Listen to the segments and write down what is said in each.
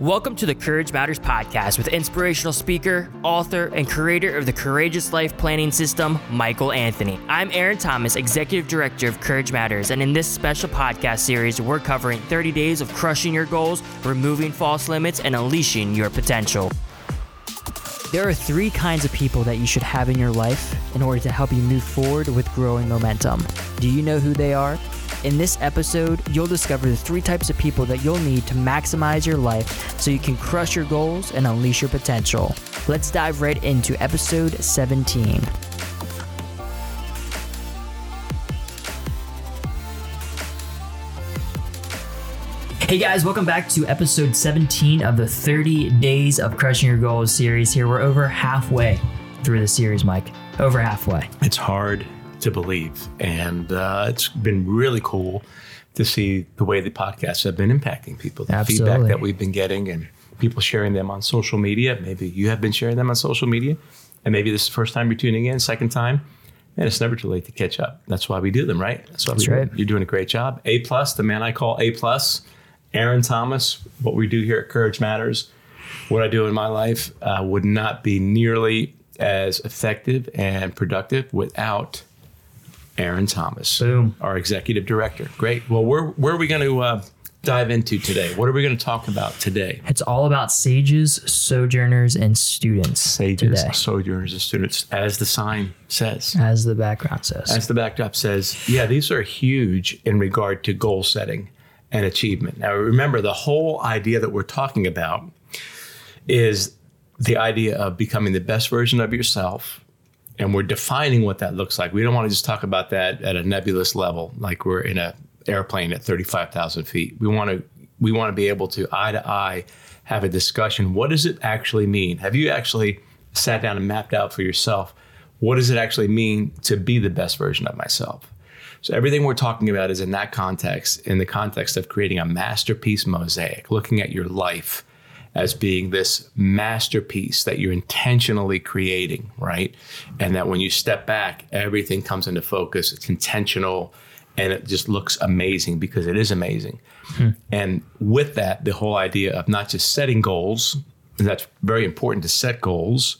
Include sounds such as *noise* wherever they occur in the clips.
Welcome to the Courage Matters podcast with inspirational speaker, author, and creator of the Courageous Life Planning System, Michael Anthony. I'm Aaron Thomas, Executive Director of Courage Matters, and in this special podcast series, we're covering 30 days of crushing your goals, removing false limits, and unleashing your potential. There are three kinds of people that you should have in your life in order to help you move forward with growing momentum. Do you know who they are? In this episode, you'll discover the three types of people that you'll need to maximize your life so you can crush your goals and unleash your potential. Let's dive right into episode 17. Hey guys, welcome back to episode 17 of the 30 Days of Crushing Your Goals series. Here, we're over halfway through the series, Mike. Over halfway. It's hard to believe. And uh, it's been really cool to see the way the podcasts have been impacting people, the Absolutely. feedback that we've been getting, and people sharing them on social media. Maybe you have been sharing them on social media, and maybe this is the first time you're tuning in, second time. And it's never too late to catch up. That's why we do them, right? That's why That's do right. You're doing a great job. A plus, the man I call A plus, Aaron Thomas. What we do here at Courage Matters, what I do in my life, uh, would not be nearly as effective and productive without Aaron Thomas, Boom. our executive director. Great. Well, where where are we going to uh, dive into today? What are we going to talk about today? It's all about sages, sojourners, and students Sages, today, sojourners, and students, as the sign says. as the background says. As the backdrop says, yeah, these are huge in regard to goal setting and achievement. Now, remember, the whole idea that we're talking about is the idea of becoming the best version of yourself. And we're defining what that looks like. We don't want to just talk about that at a nebulous level, like we're in a airplane at 35,000 feet. We want to we want to be able to eye to eye have a discussion. What does it actually mean? Have you actually sat down and mapped out for yourself what does it actually mean to be the best version of myself? So everything we're talking about is in that context, in the context of creating a masterpiece mosaic, looking at your life as being this masterpiece that you're intentionally creating, right? And that when you step back, everything comes into focus. It's intentional and it just looks amazing because it is amazing. Hmm. And with that, the whole idea of not just setting goals, and that's very important to set goals,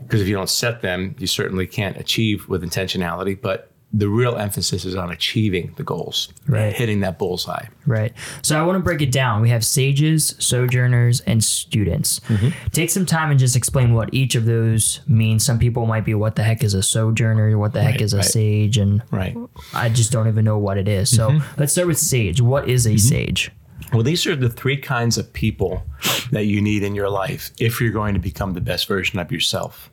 because if you don't set them, you certainly can't achieve with intentionality. But the real emphasis is on achieving the goals, Right. Hitting that bullseye. Right. So I want to break it down. We have sages, sojourners, and students. Mm-hmm. Take some time and just explain what each of those means. Some people might be, what the heck is a sojourner? What the heck is a right. sage? And Right. I just don't even know what it is. So Mm-hmm. let's start with sage. What is a sage? Well, these are the three kinds of people that you need in your life if you're going to become the best version of yourself.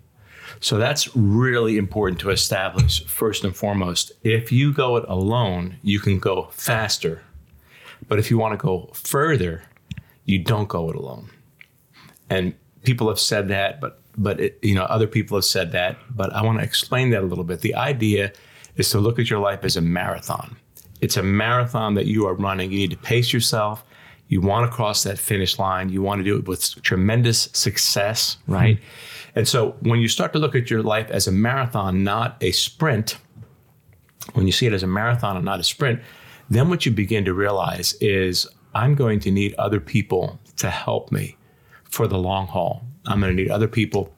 So that's really important to establish first and foremost. If you go it alone, you can go faster. But if you want to go further, you don't go it alone. And people have said that, but but it, you know other people have said that. But I want to explain that a little bit. The idea is to look at your life as a marathon. It's a marathon that you are running. You need to pace yourself. You want to cross that finish line. You want to do it with tremendous success, right? Hmm. And so when you start to look at your life as a marathon, not a sprint, when you see it as a marathon and not a sprint, then what you begin to realize is I'm going to need other people to help me for the long haul. I'm going to need other people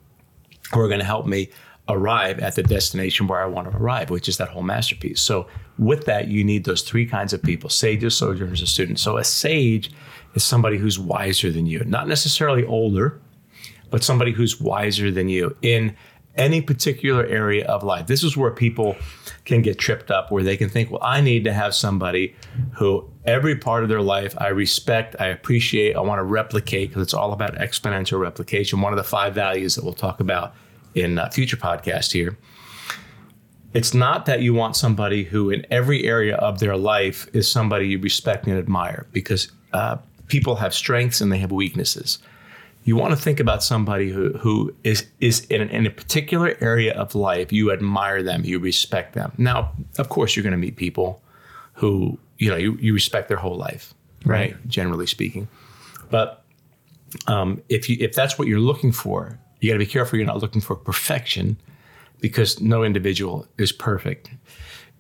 who are going to help me arrive at the destination where I want to arrive, which is that whole masterpiece. So, with that, you need those three kinds of people sages, sojourners, and students. So, a sage is somebody who's wiser than you, not necessarily older, but somebody who's wiser than you in any particular area of life. This is where people can get tripped up, where they can think, well, I need to have somebody who every part of their life I respect, I appreciate, I want to replicate, because it's all about exponential replication. One of the five values that we'll talk about in a future podcast here. It's not that you want somebody who, in every area of their life, is somebody you respect and admire, because uh, people have strengths and they have weaknesses you want to think about somebody who, who is is in, in a particular area of life you admire them you respect them. Now of course you're going to meet people who you know you, you respect their whole life right, generally speaking. But um, if you if that's what you're looking for you got to be careful you're not looking for perfection because no individual is perfect.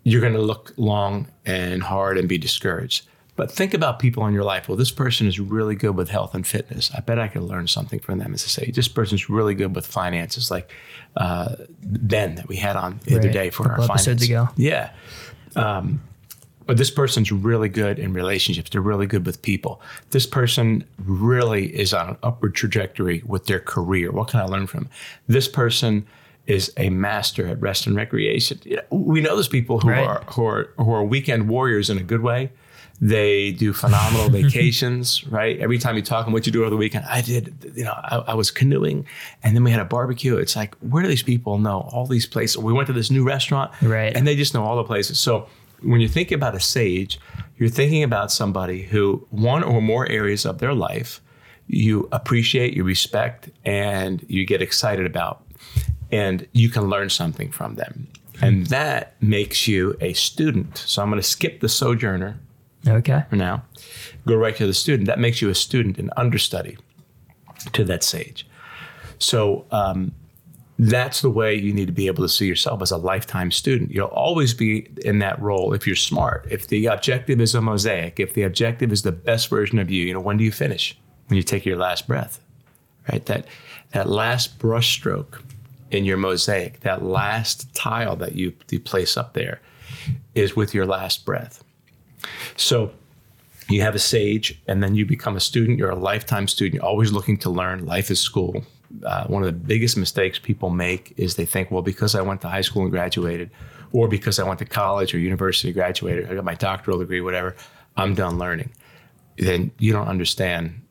You're going to look long and hard and be discouraged But think about people in your life. Well, this person is really good with health and fitness. I bet I could learn something from them. As I say, this person's really good with finances, like uh, Ben that we had on the other day for A our couple finance. ago. Yeah. Um, but this person's really good in relationships. They're really good with people. This person really is on an upward trajectory with their career. What can I learn from? This person is a master at rest and recreation. You know, we know those people who Right. are who are who are weekend warriors in a good way. They do phenomenal *laughs* vacations, right? Every time you talk them, what you do over the weekend, I did, you know, I, I was canoeing and then we had a barbecue. It's like, where do these people know all these places? We went to this new restaurant Right. and they just know all the places. So when you think about a sage, you're thinking about somebody who one or more areas of their life you appreciate, you respect, and you get excited about. And you can learn something from them. And that makes you a student. So I'm going to skip the sojourner Okay. for now, go right to the student. That makes you a student and understudy to that sage. So um, that's the way you need to be able to see yourself as a lifetime student. You'll always be in that role if you're smart. If the objective is a mosaic, if the objective is the best version of you, you know, when do you finish? When you take your last breath, right? That that last brush stroke in your mosaic, that last tile that you, you place up there is with your last breath. So you have a sage, and then you become a student. You're a lifetime student. You're always looking to learn. Life is school. Uh, one of the biggest mistakes people make is they think, well, because I went to high school and graduated, or because I went to college or university, graduated, I got my doctoral degree, whatever, I'm done learning. Then you don't understand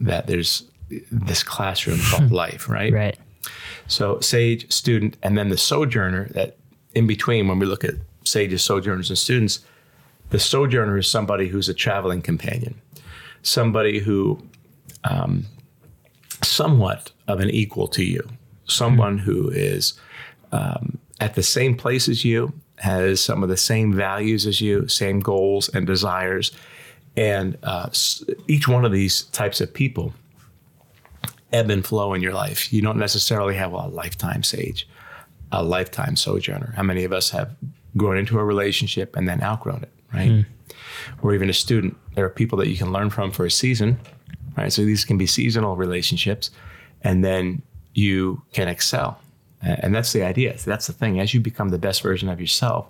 that there's this classroom called *laughs* life, right? Right. So sage, student, and then the sojourner that in between when we look at sages, sojourners, and students, the sojourner is somebody who's a traveling companion, somebody who um, somewhat of an equal to you, someone who is um, at the same place as you, has some of the same values as you, same goals and desires. And uh, each one of these types of people ebb and flow in your life. You don't necessarily have a lifetime sage, a lifetime sojourner. How many of us have grown into a relationship and then outgrown it, right? Hmm. Or even a student. There are people that you can learn from for a season, right? So these can be seasonal relationships, and then you can excel. And that's the idea. That's the thing. As you become the best version of yourself,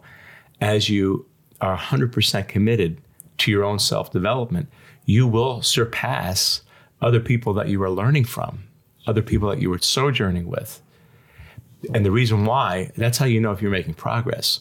as you are 100% committed to your own self development, you will surpass other people that you were learning from, other people that you were sojourning with. And the reason why, that's how you know if you're making progress.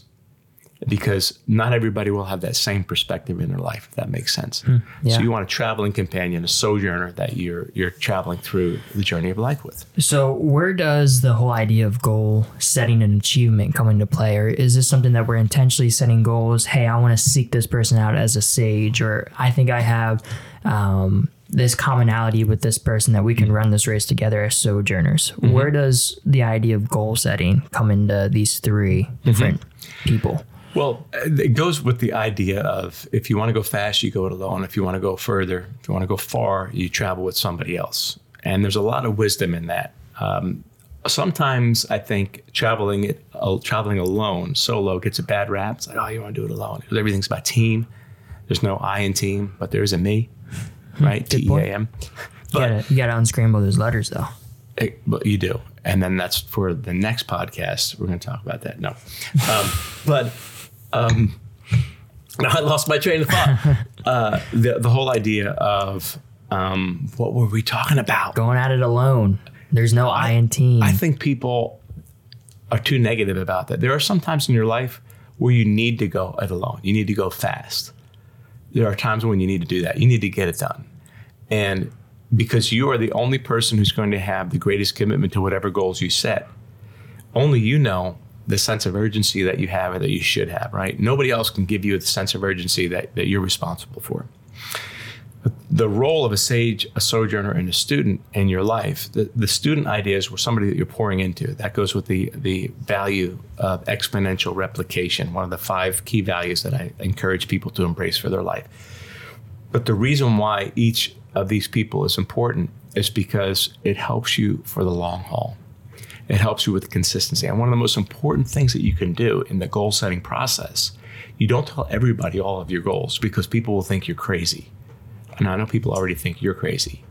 Because not everybody will have that same perspective in their life, if that makes sense. yeah. So you want a traveling companion, a sojourner that you're you're traveling through the journey of life with. So, where does the whole idea of goal setting and achievement come into play? Or is this something that we're intentionally setting goals? Hey, I want to seek this person out as a sage, or I think I have um, this commonality with this person that we can run this race together as sojourners. Where does the idea of goal setting come into these three different people? Well, it goes with the idea of if you want to go fast, you go it alone. If you want to go further, if you want to go far, you travel with somebody else. And there's a lot of wisdom in that. Um, sometimes I think traveling it, uh, traveling alone, solo, gets a bad rap. It's like, oh, you want to do it alone everything's about team. There's no I in team, but there is a me, right? T E. A M. You But you gotta unscramble those letters though. it, but you do, and then that's for the next podcast. We're going to talk about that. No, um, *laughs* but um, now *laughs* I lost my train of thought. *laughs* Uh, the the whole idea of um, what were we talking about? Going at it alone. There's no I in team. I think people are too negative about that. There are some times in your life where you need to go it alone. You need to go fast. There are times when you need to do that. You need to get it done. And because you are the only person who's going to have the greatest commitment to whatever goals you set, only you know the sense of urgency that you have or that you should have, right? Nobody else can give you the sense of urgency that, that you're responsible for the role of a sage, a sojourner, and a student in your life. The, the student ideas were somebody that you're pouring into. That goes with the the value of exponential replication, one of the five key values that I encourage people to embrace for their life. But the reason why each of these people is important is because it helps you for the long haul. It helps you with consistency. And one of the most important things that you can do in the goal setting process you don't tell everybody all of your goals because people will think you're crazy. And I know people already think you're crazy.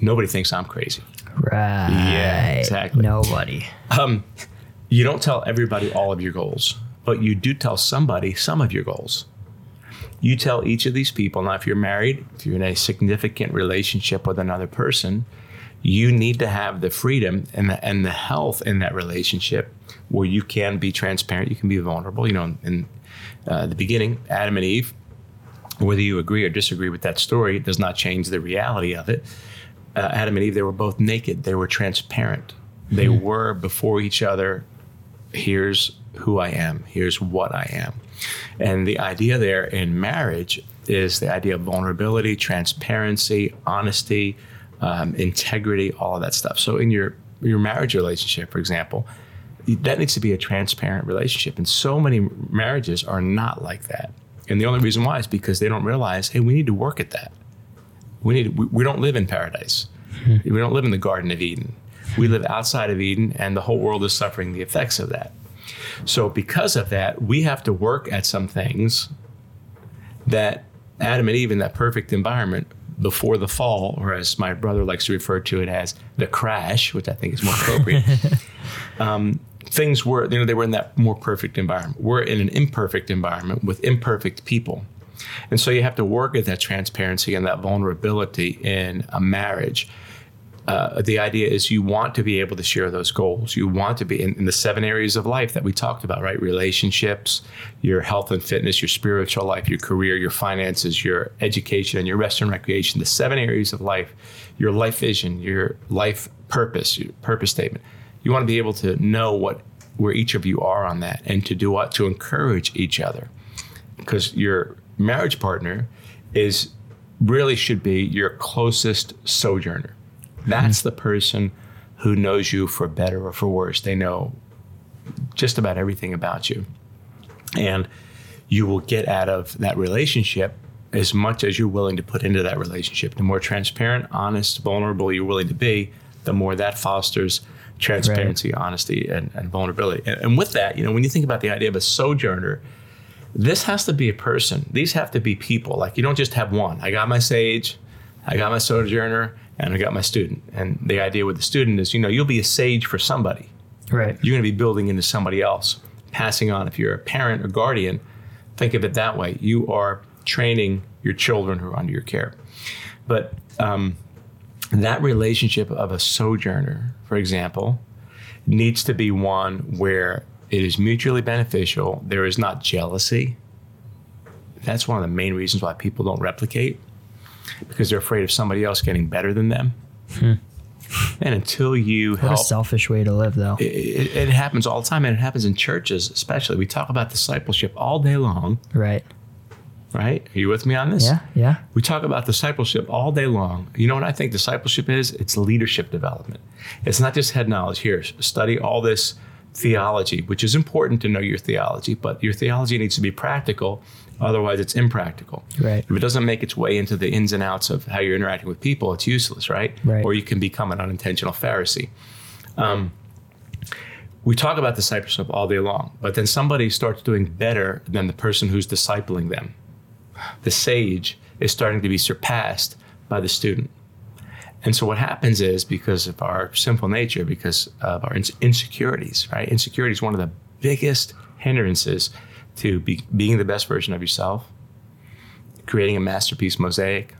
Nobody thinks I'm crazy. Right. Yeah, exactly. Nobody. Um, you don't tell everybody all of your goals, but you do tell somebody some of your goals. You tell each of these people. Now, if you're married, if you're in a significant relationship with another person, you need to have the freedom and the, and the health in that relationship where you can be transparent, you can be vulnerable. You know, in uh, the beginning, Adam and Eve, whether you agree or disagree with that story, does not change the reality of it. Uh, Adam and Eve, they were both naked, they were transparent, they Mm-hmm. were before each other. Here's who I am, here's what I am. And the idea there in marriage is the idea of vulnerability, transparency, honesty, um, integrity, all of that stuff. So in your your marriage relationship, for example, that needs to be a transparent relationship. And so many marriages are not like that. And the only reason why is because they don't realize, hey, we need to work at that. We need we, we don't live in paradise. We don't live in the Garden of Eden. We live outside of Eden, and the whole world is suffering the effects of that. So, because of that, we have to work at some things that Adam and Eve in that perfect environment before the fall, or as my brother likes to refer to it as the crash, which I think is more appropriate. *laughs* um, things were, you know, they were in that more perfect environment. We're in an imperfect environment with imperfect people. And so you have to work at that transparency and that vulnerability in a marriage. Uh, the idea is you want to be able to share those goals. You want to be in, in the seven areas of life that we talked about, right? Relationships, your health and fitness, your spiritual life, your career, your finances, your education, and your rest and recreation. The seven areas of life, your life vision, your life purpose, your purpose statement. You want to be able to know what where each of you are on that, and to do what to encourage each other, because your marriage partner is really should be your closest sojourner. That's the person who knows you for better or for worse. They know just about everything about you. And you will get out of that relationship as much as you're willing to put into that relationship. The more transparent, honest, vulnerable you're willing to be, the more that fosters transparency, honesty, and, and vulnerability. And, and with that, you know, when you think about the idea of a sojourner, this has to be a person. These have to be people. Like you don't just have one. I got my sage, I got my sojourner, and I got my student. And the idea with the student is, you know, you'll be a sage for somebody. Right. You're going to be building into somebody else, passing on. If you're a parent or guardian, think of it that way. You are training your children who are under your care. But um, that relationship of a sojourner, for example, needs to be one where it is mutually beneficial. There is not jealousy. That's one of the main reasons why people don't replicate because they're afraid of somebody else getting better than them. Hmm. And until you What a selfish way to live, though. it, it, it happens all the time, and it happens in churches, especially. We talk about discipleship all day long, Right. Right? Are you with me on this? Yeah. Yeah. We talk about discipleship all day long. You know what I think discipleship is? It's leadership development. It's not just head knowledge. Here, study all this theology, which is important to know your theology, but your theology needs to be practical. Otherwise, it's impractical. Right. If it doesn't make its way into the ins and outs of how you're interacting with people, it's useless, right? Right. Or you can become an unintentional Pharisee. Um, we talk about discipleship all day long, but then somebody starts doing better than the person who's discipling them. The sage is starting to be surpassed by the student. And so what happens is because of our sinful nature, because of our insecurities, right? Insecurity is one of the biggest hindrances to be, being the best version of yourself, creating a masterpiece mosaic,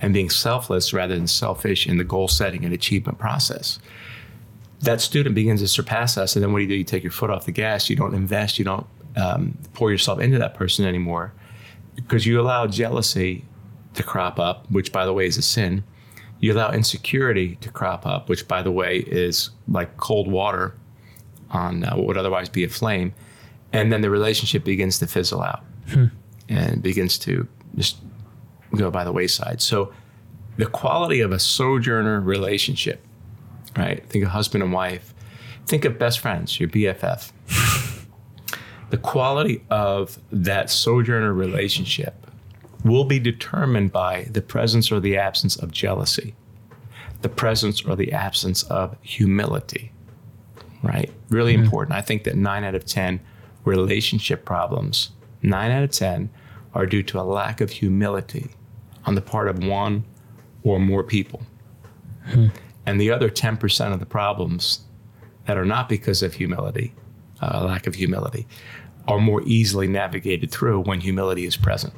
and being selfless rather than selfish in the goal setting and achievement process. That student begins to surpass us, and then what do you do? You take your foot off the gas. You don't invest. You don't um, pour yourself into that person anymore because you allow jealousy to crop up, which, by the way, is a sin. You allow insecurity to crop up, which, by the way, is like cold water on uh, what would otherwise be a flame. And then the relationship begins to fizzle out and begins to just go by the wayside. So, the quality of a sojourner relationship, right? Think of husband and wife. Think of best friends, your BFF. The quality of that sojourner relationship will be determined by the presence or the absence of jealousy, the presence or the absence of humility, right? Really important. I think that nine out of 10 relationship problems nine out of 10 are due to a lack of humility on the part of one or more people. And the other 10% of the problems that are not because of humility, uh, lack of humility, are more easily navigated through when humility is present.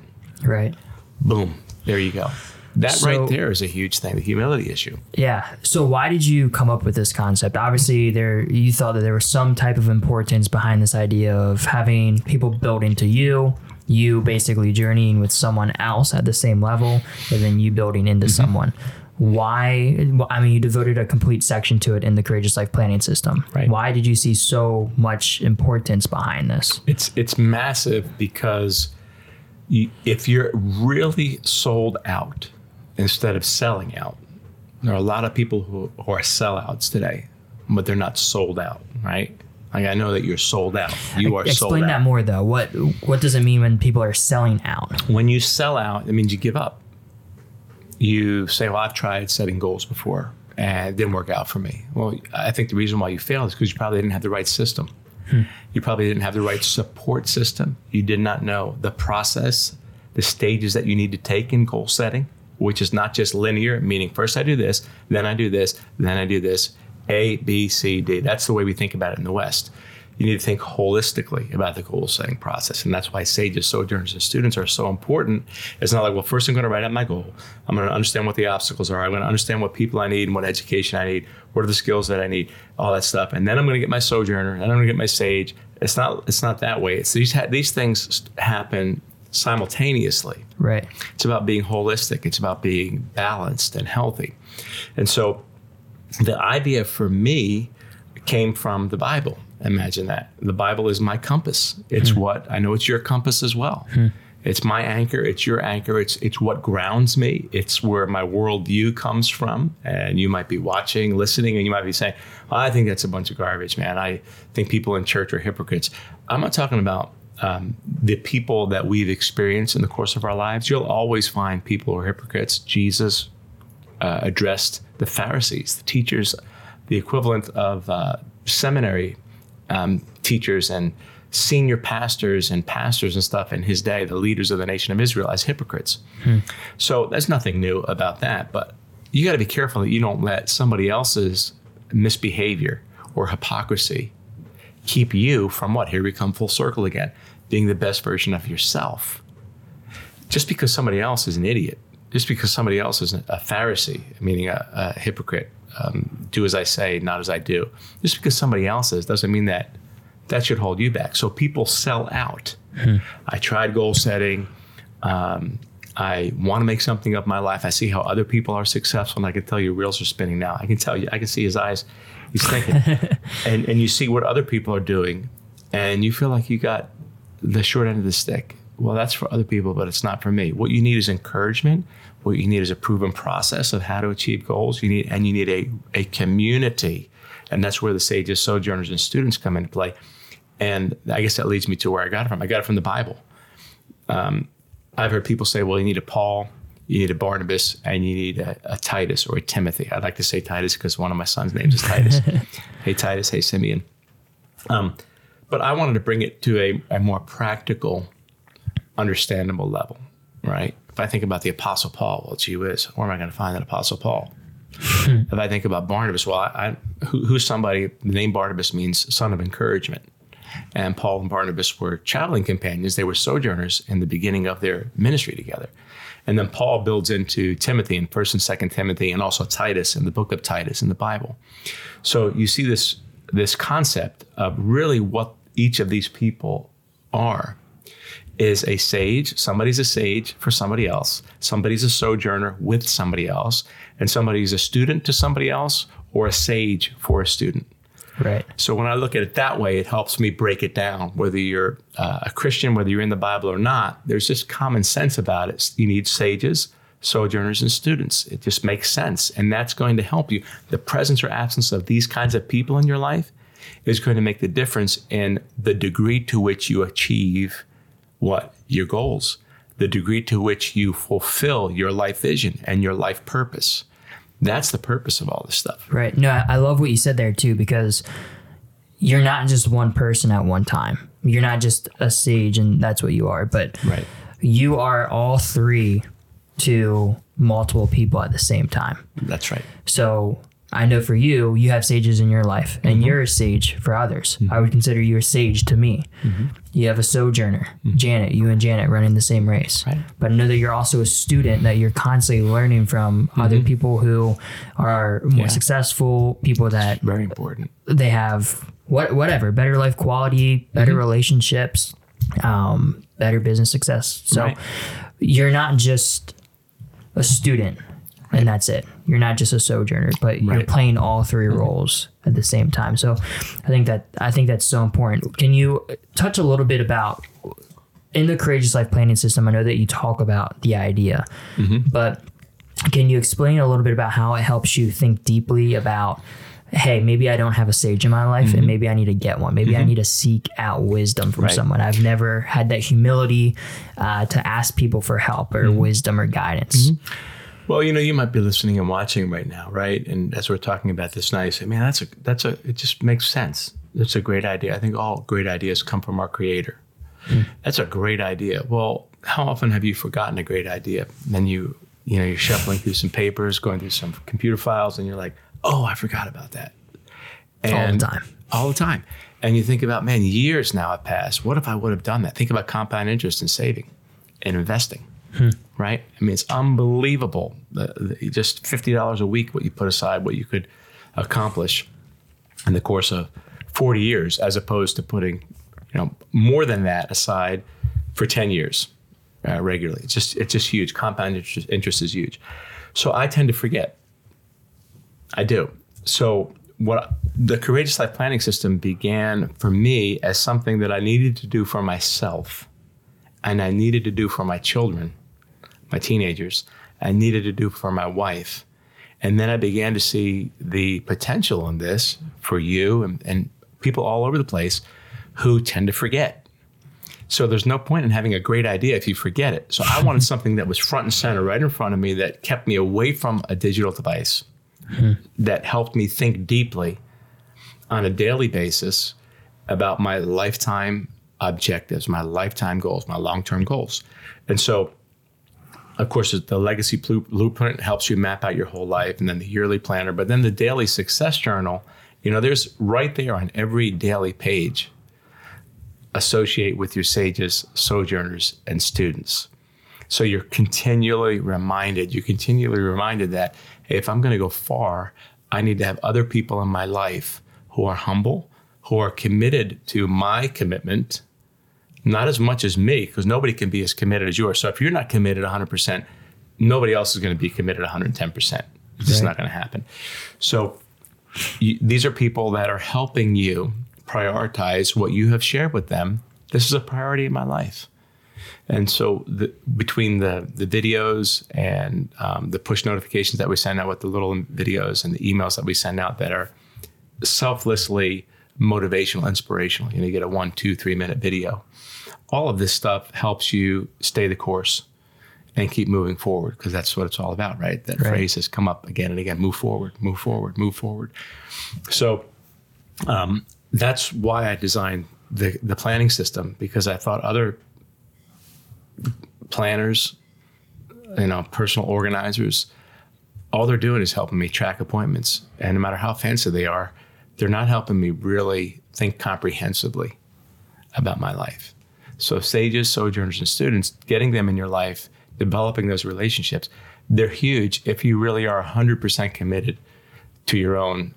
Right. Boom, there you go. That So- right there is a huge thing, the humility issue. Yeah. So why did you come up with this concept? Obviously, there you thought that there was some type of importance behind this idea of having people build into you, you basically journeying with someone else at the same level, and then you building into Mm-hmm. someone. Why? I mean, you devoted a complete section to it in the Courageous Life Planning System. Right. Why did you see so much importance behind this? It's it's massive because you, if you're really sold out instead of selling out, there are a lot of people who, who are sellouts today, but they're not sold out, right? Like I know that you're sold out. You are sold out. Explain that more, though. What What does it mean when people are selling out? When you sell out, it means you give up. You say, "Well, I've tried setting goals before, and it didn't work out for me." Well, I think the reason why you failed is because you probably didn't have the right system. Hmm. You probably didn't have the right support system. You did not know the process, the stages that you need to take in goal setting, which is not just linear, meaning first I do this, then I do this, then I do this. A, B, C, D. That's the way we think about it in the West. You need to think holistically about the goal setting process. And that's why sages, sojourners, and students are so important. It's not like, well, first I'm going to write out my goal. I'm going to understand what the obstacles are. I'm going to understand what people I need and what education I need. What are the skills that I need? All that stuff. And then I'm going to get my sojourner. And I'm going to get my sage. It's not. It's not that way. It's these. Ha- these things happen simultaneously. Right. It's about being holistic. It's about being balanced and healthy. And so the idea for me came from the Bible. Imagine that. The Bible is my compass. It's what I know it's your compass as well. It's my anchor, it's your anchor, it's it's what grounds me. It's where my worldview comes from. And you might be watching, listening, and you might be saying, I think that's a bunch of garbage, man. I think people in church are hypocrites. I'm not talking about um, the people that we've experienced in the course of our lives. You'll always find people who are hypocrites. Jesus uh, addressed the Pharisees, the teachers, the equivalent of uh, seminary um, teachers and senior pastors and pastors and stuff in his day, the leaders of the nation of Israel, as hypocrites. So there's nothing new about that. But you got to be careful that you don't let somebody else's misbehavior or hypocrisy keep you from what? Here we come full circle again, being the best version of yourself. Just because somebody else is an idiot, just because somebody else is a Pharisee, meaning a, a hypocrite, um, do as I say, not as I do, just because somebody else is doesn't mean that that should hold you back. So people sell out. I tried goal setting. Um, I want to make something of my life. I see how other people are successful, and I can tell you reels are spinning now. I can tell you, I can see his eyes. He's thinking, *laughs* and and you see what other people are doing, and you feel like you got the short end of the stick. Well, that's for other people, but it's not for me. What you need is encouragement. What you need is a proven process of how to achieve goals. You need and you need a a community, and that's where the sages, sojourners, and students come into play. And I guess that leads me to where I got it from. I got it from the Bible. Um, I've heard people say, well, you need a Paul, you need a Barnabas, and you need a, a Titus or a Timothy. I'd like to say Titus because one of my son's names is Titus. *laughs* hey, Titus. Hey, Simeon. Um, but I wanted to bring it to a, a more practical, understandable level, right? If I think about the Apostle Paul, well, gee whiz, where am I going to find that Apostle Paul? *laughs* if I think about Barnabas, well, I, I, who, who's somebody? The name Barnabas means son of encouragement. And Paul and Barnabas were traveling companions. They were sojourners in the beginning of their ministry together. And then Paul builds into Timothy in 1st and 2nd Timothy and also Titus in the book of Titus in the Bible. So you see this this concept of really what each of these people are is a sage. Somebody's a sage for somebody else. Somebody's a sojourner with somebody else. And somebody's a student to somebody else or a sage for a student. Right. So when I look at it that way, it helps me break it down. Whether you're uh, a Christian, whether you're in the Bible or not, there's just common sense about it. You need sages, sojourners, and students. It just makes sense. And that's going to help you. The presence or absence of these kinds of people in your life is going to make the difference in the degree to which you achieve what? Your goals, the degree to which you fulfill your life vision and your life purpose. That's the purpose of all this stuff. Right. No, I love what you said there too because you're not just one person at one time. you're not just a sage and that's what you are, but Right. you are all three to multiple people at the same time. That's right. So I know for you, you have sages in your life, and Mm-hmm. you're a sage for others. I would consider you a sage to me. Mm-hmm. You have a sojourner, Janet. You and Janet running the same race. Right. But I know that you're also a student that you're constantly learning from other people who are more Mm-hmm. Yeah. successful, people that Very important. they have what whatever better life quality, better Mm-hmm. relationships, um, better business success. So Right. you're not just a student and that's it. You're not just a sojourner, but you're playing all 3 mm-hmm. roles at the same time. So I think that I think that's so important. Can you uh, touch a little bit about in the courageous life planning system? I know that you talk about the idea, mm-hmm. but can you explain a little bit about how it helps you think deeply about hey maybe i don't have a sage in my life and mm-hmm. maybe i need to get one maybe i need to seek out wisdom from Right. someone i've never had that humility uh, to ask people for help or wisdom or guidance Well, you know, you might be listening and watching right now, right? And as we're talking about this now, you say, man, that's a, that's a, it just makes sense. It's a great idea. I think all great ideas come from our creator. Hmm. That's a great idea. Well, how often have you forgotten a great idea? Then you, you know, you're shuffling through some papers, going through some computer files, and you're like, oh, I forgot about that. all the time all the time. And you think about, man, years now have passed. What if I would have done that? Think about compound interest and saving and investing, right? I mean, it's unbelievable. Just $50 a week, what you put aside, what you could accomplish in the course of 40 years, as opposed to putting, you know, more than that aside for 10 years uh, regularly. It's just, it's just huge. Compound interest, interest is huge. So I tend to forget. I do. So what the courageous life planning system began for me as something that I needed to do for myself and I needed to do for my children, my teenagers. I needed to do for my wife. And then I began to see the potential in this for you and, and people all over the place who tend to forget. So there's no point in having a great idea if you forget it. So I *laughs* wanted something that was front and center right in front of me that kept me away from a digital device hmm. that helped me think deeply on a daily basis about my lifetime objectives, my lifetime goals, my long term goals. And so, of course, the legacy blueprint helps you map out your whole life, and then the yearly planner, but then the daily success journal, you know, there's right there on every daily page associate with your sages, sojourners, and students. So you're continually reminded, you're continually reminded that hey, if I'm going to go far, I need to have other people in my life who are humble, who are committed to my commitment, not as much as me, because nobody can be as committed as you are. So if you're not committed 100%, nobody else is going to be committed 110%. It's just not going to happen. So you, these are people that are helping you prioritize what you have shared with them. This is a priority in my life. And so the, between the, the videos and um, the push notifications that we send out with the little videos and the emails that we send out that are selflessly motivational, inspirational, you know, you get a one, two, three minute video. All of this stuff helps you stay the course and keep moving forward because that's what it's all about, right? That Right. phrase has come up again and again move forward, move forward, move forward. So um, that's why I designed the, the planning system because I thought other planners, you know, personal organizers, all they're doing is helping me track appointments. And no matter how fancy they are, they're not helping me really think comprehensively about my life. So, sages, sojourners, and students, getting them in your life, developing those relationships, they're huge if you really are 100% committed to your own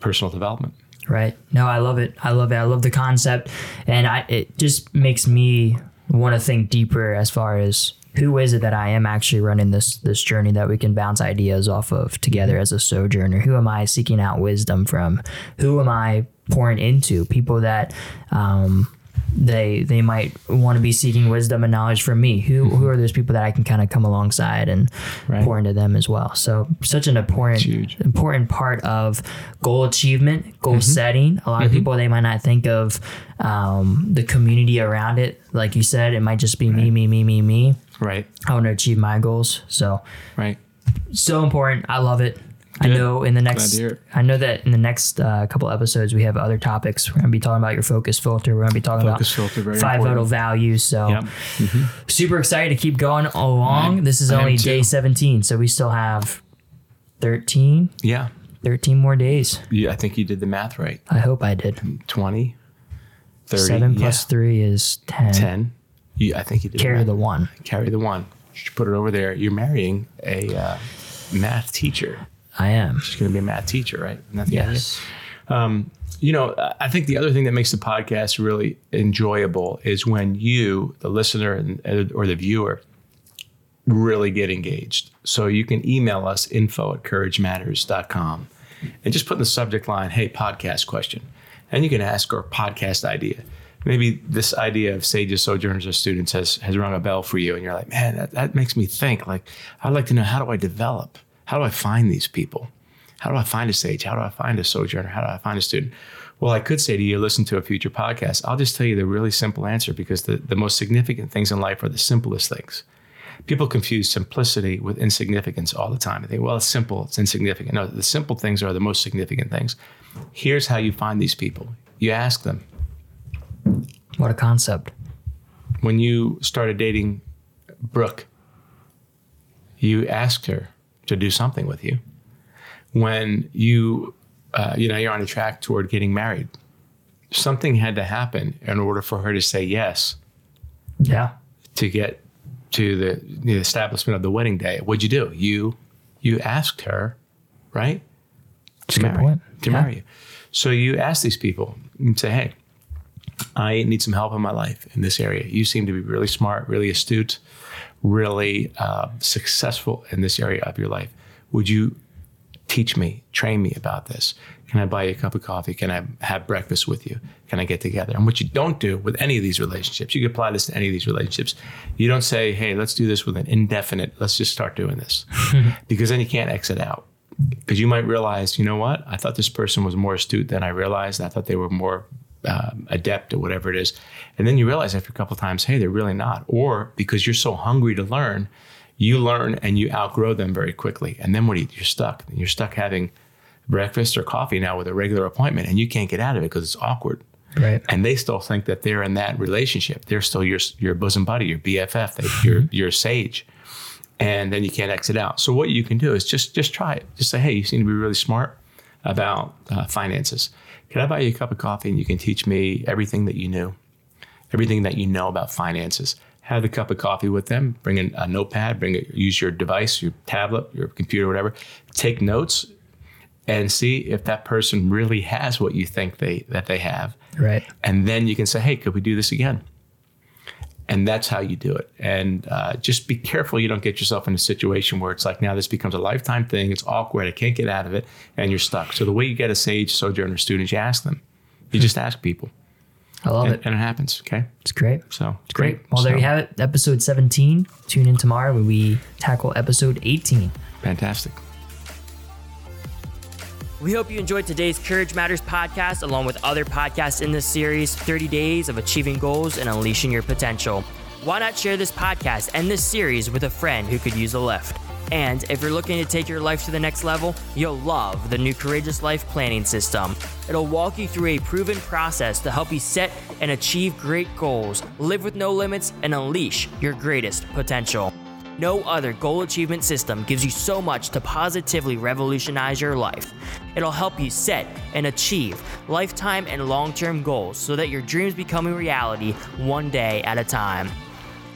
personal development. Right. No, I love it. I love it. I love the concept, and I it just makes me want to think deeper as far as who is it that I am actually running this this journey that we can bounce ideas off of together as a sojourner. Who am I seeking out wisdom from? Who am I pouring into? People that um, they they might want to be seeking wisdom and knowledge from me. Who who mm-hmm. are those people that I can kind of come alongside and Right. pour into them as well? So such an important important part of goal achievement, goal mm-hmm. setting. A lot of mm-hmm. people they might not think of um, the community around it. Like you said, it might just be me, me, me, me, me. Right. I want to achieve my goals. So Right. so important. I love it. I know in the next, to. I know that in the next uh, couple episodes we have other topics. We're gonna be talking about your focus filter. We're gonna be talking Focus about filter, five important. vital values. So Yep. super excited to keep going along. This is I only day 17, so we still have 13, Yeah. 13 more days. Yeah, I think you did the math right. I hope I did. 20, 30, Seven yeah, plus three is 10. 10. You, I think you did Carry math. the one. carry the one. You put it over there. You're marrying a uh, math teacher. I am. She's going to be a math teacher, right? Yes. Um, you know, I think the other thing that makes the podcast really enjoyable is when you, the listener and, or the viewer, really get engaged. So you can email us info at couragematters.com and just put in the subject line, hey, podcast question. And you can ask our podcast idea. Maybe this idea of sages, sojourners, or students has, has rung a bell for you. And you're like, man, that, that makes me think. Like, I'd like to know how do I develop? How do I find these people? How do I find a sage? How do I find a sojourner? How do I find a student? Well, I could say to you, listen to a future podcast. I'll just tell you the really simple answer because the, the most significant things in life are the simplest things. People confuse simplicity with insignificance all the time. They think, well, it's simple, it's insignificant. No, the simple things are the most significant things. Here's how you find these people you ask them. What a concept. When you started dating Brooke, you asked her to do something with you. When you, uh, you know, you're on a track toward getting married, something had to happen in order for her to say yes Yeah. to get to the, the establishment of the wedding day. What'd you do? You you asked her, right? That's good marry. To Yeah. marry you. So you ask these people and say, hey, I need some help in my life in this area. You seem to be really smart, really astute, really uh, successful in this area of your life. Would you teach me, train me about this? Can I buy you a cup of coffee? Can I have breakfast with you? Can I get together? And what you don't do with any of these relationships, you can apply this to any of these relationships. You don't say, hey, let's do this with an indefinite, let's just start doing this. *laughs* because then you can't exit out. Because you might realize, you know what? I thought this person was more astute than I realized. I thought they were more um, adept or whatever it is. And then you realize after a couple of times, hey, they're really not. Or because you're so hungry to learn, you learn and you outgrow them very quickly. And then what do you, you're stuck. You're stuck having breakfast or coffee now with a regular appointment and you can't get out of it because it's awkward. Right. And they still think that they're in that relationship. They're still your your bosom buddy, your BFF, they, your your sage. And then you can't exit out. So what you can do is just just try it. Just say, hey, you seem to be really smart about uh, finances. Can I buy you a cup of coffee and you can teach me everything that you knew, everything that you know about finances? Have a cup of coffee with them. Bring in a notepad. Bring it. Use your device, your tablet, your computer, whatever. Take notes and see if that person really has what you think they that they have. Right. And then you can say, hey, could we do this again? And that's how you do it. And uh, just be careful you don't get yourself in a situation where it's like now this becomes a lifetime thing. It's awkward. I can't get out of it. And you're stuck. So the way you get a sage sojourner student, you ask them. You just ask people. I love And, it. and it happens. Okay. It's great. So it's Great. Well, there you have it. Episode 17. Tune in tomorrow where we tackle episode 18. Fantastic. We hope you enjoyed today's Courage Matters podcast, along with other podcasts in this series 30 Days of Achieving Goals and Unleashing Your Potential. Why not share this podcast and this series with a friend who could use a lift? And if you're looking to take your life to the next level, you'll love the new Courageous Life Planning System. It'll walk you through a proven process to help you set and achieve great goals, live with no limits, and unleash your greatest potential. No other goal achievement system gives you so much to positively revolutionize your life. It'll help you set and achieve lifetime and long term goals so that your dreams become a reality one day at a time.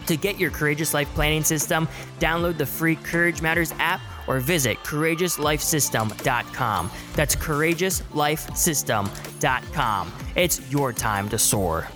To get your Courageous Life Planning System, download the free Courage Matters app or visit courageouslifesystem.com. That's courageouslifesystem.com. It's your time to soar.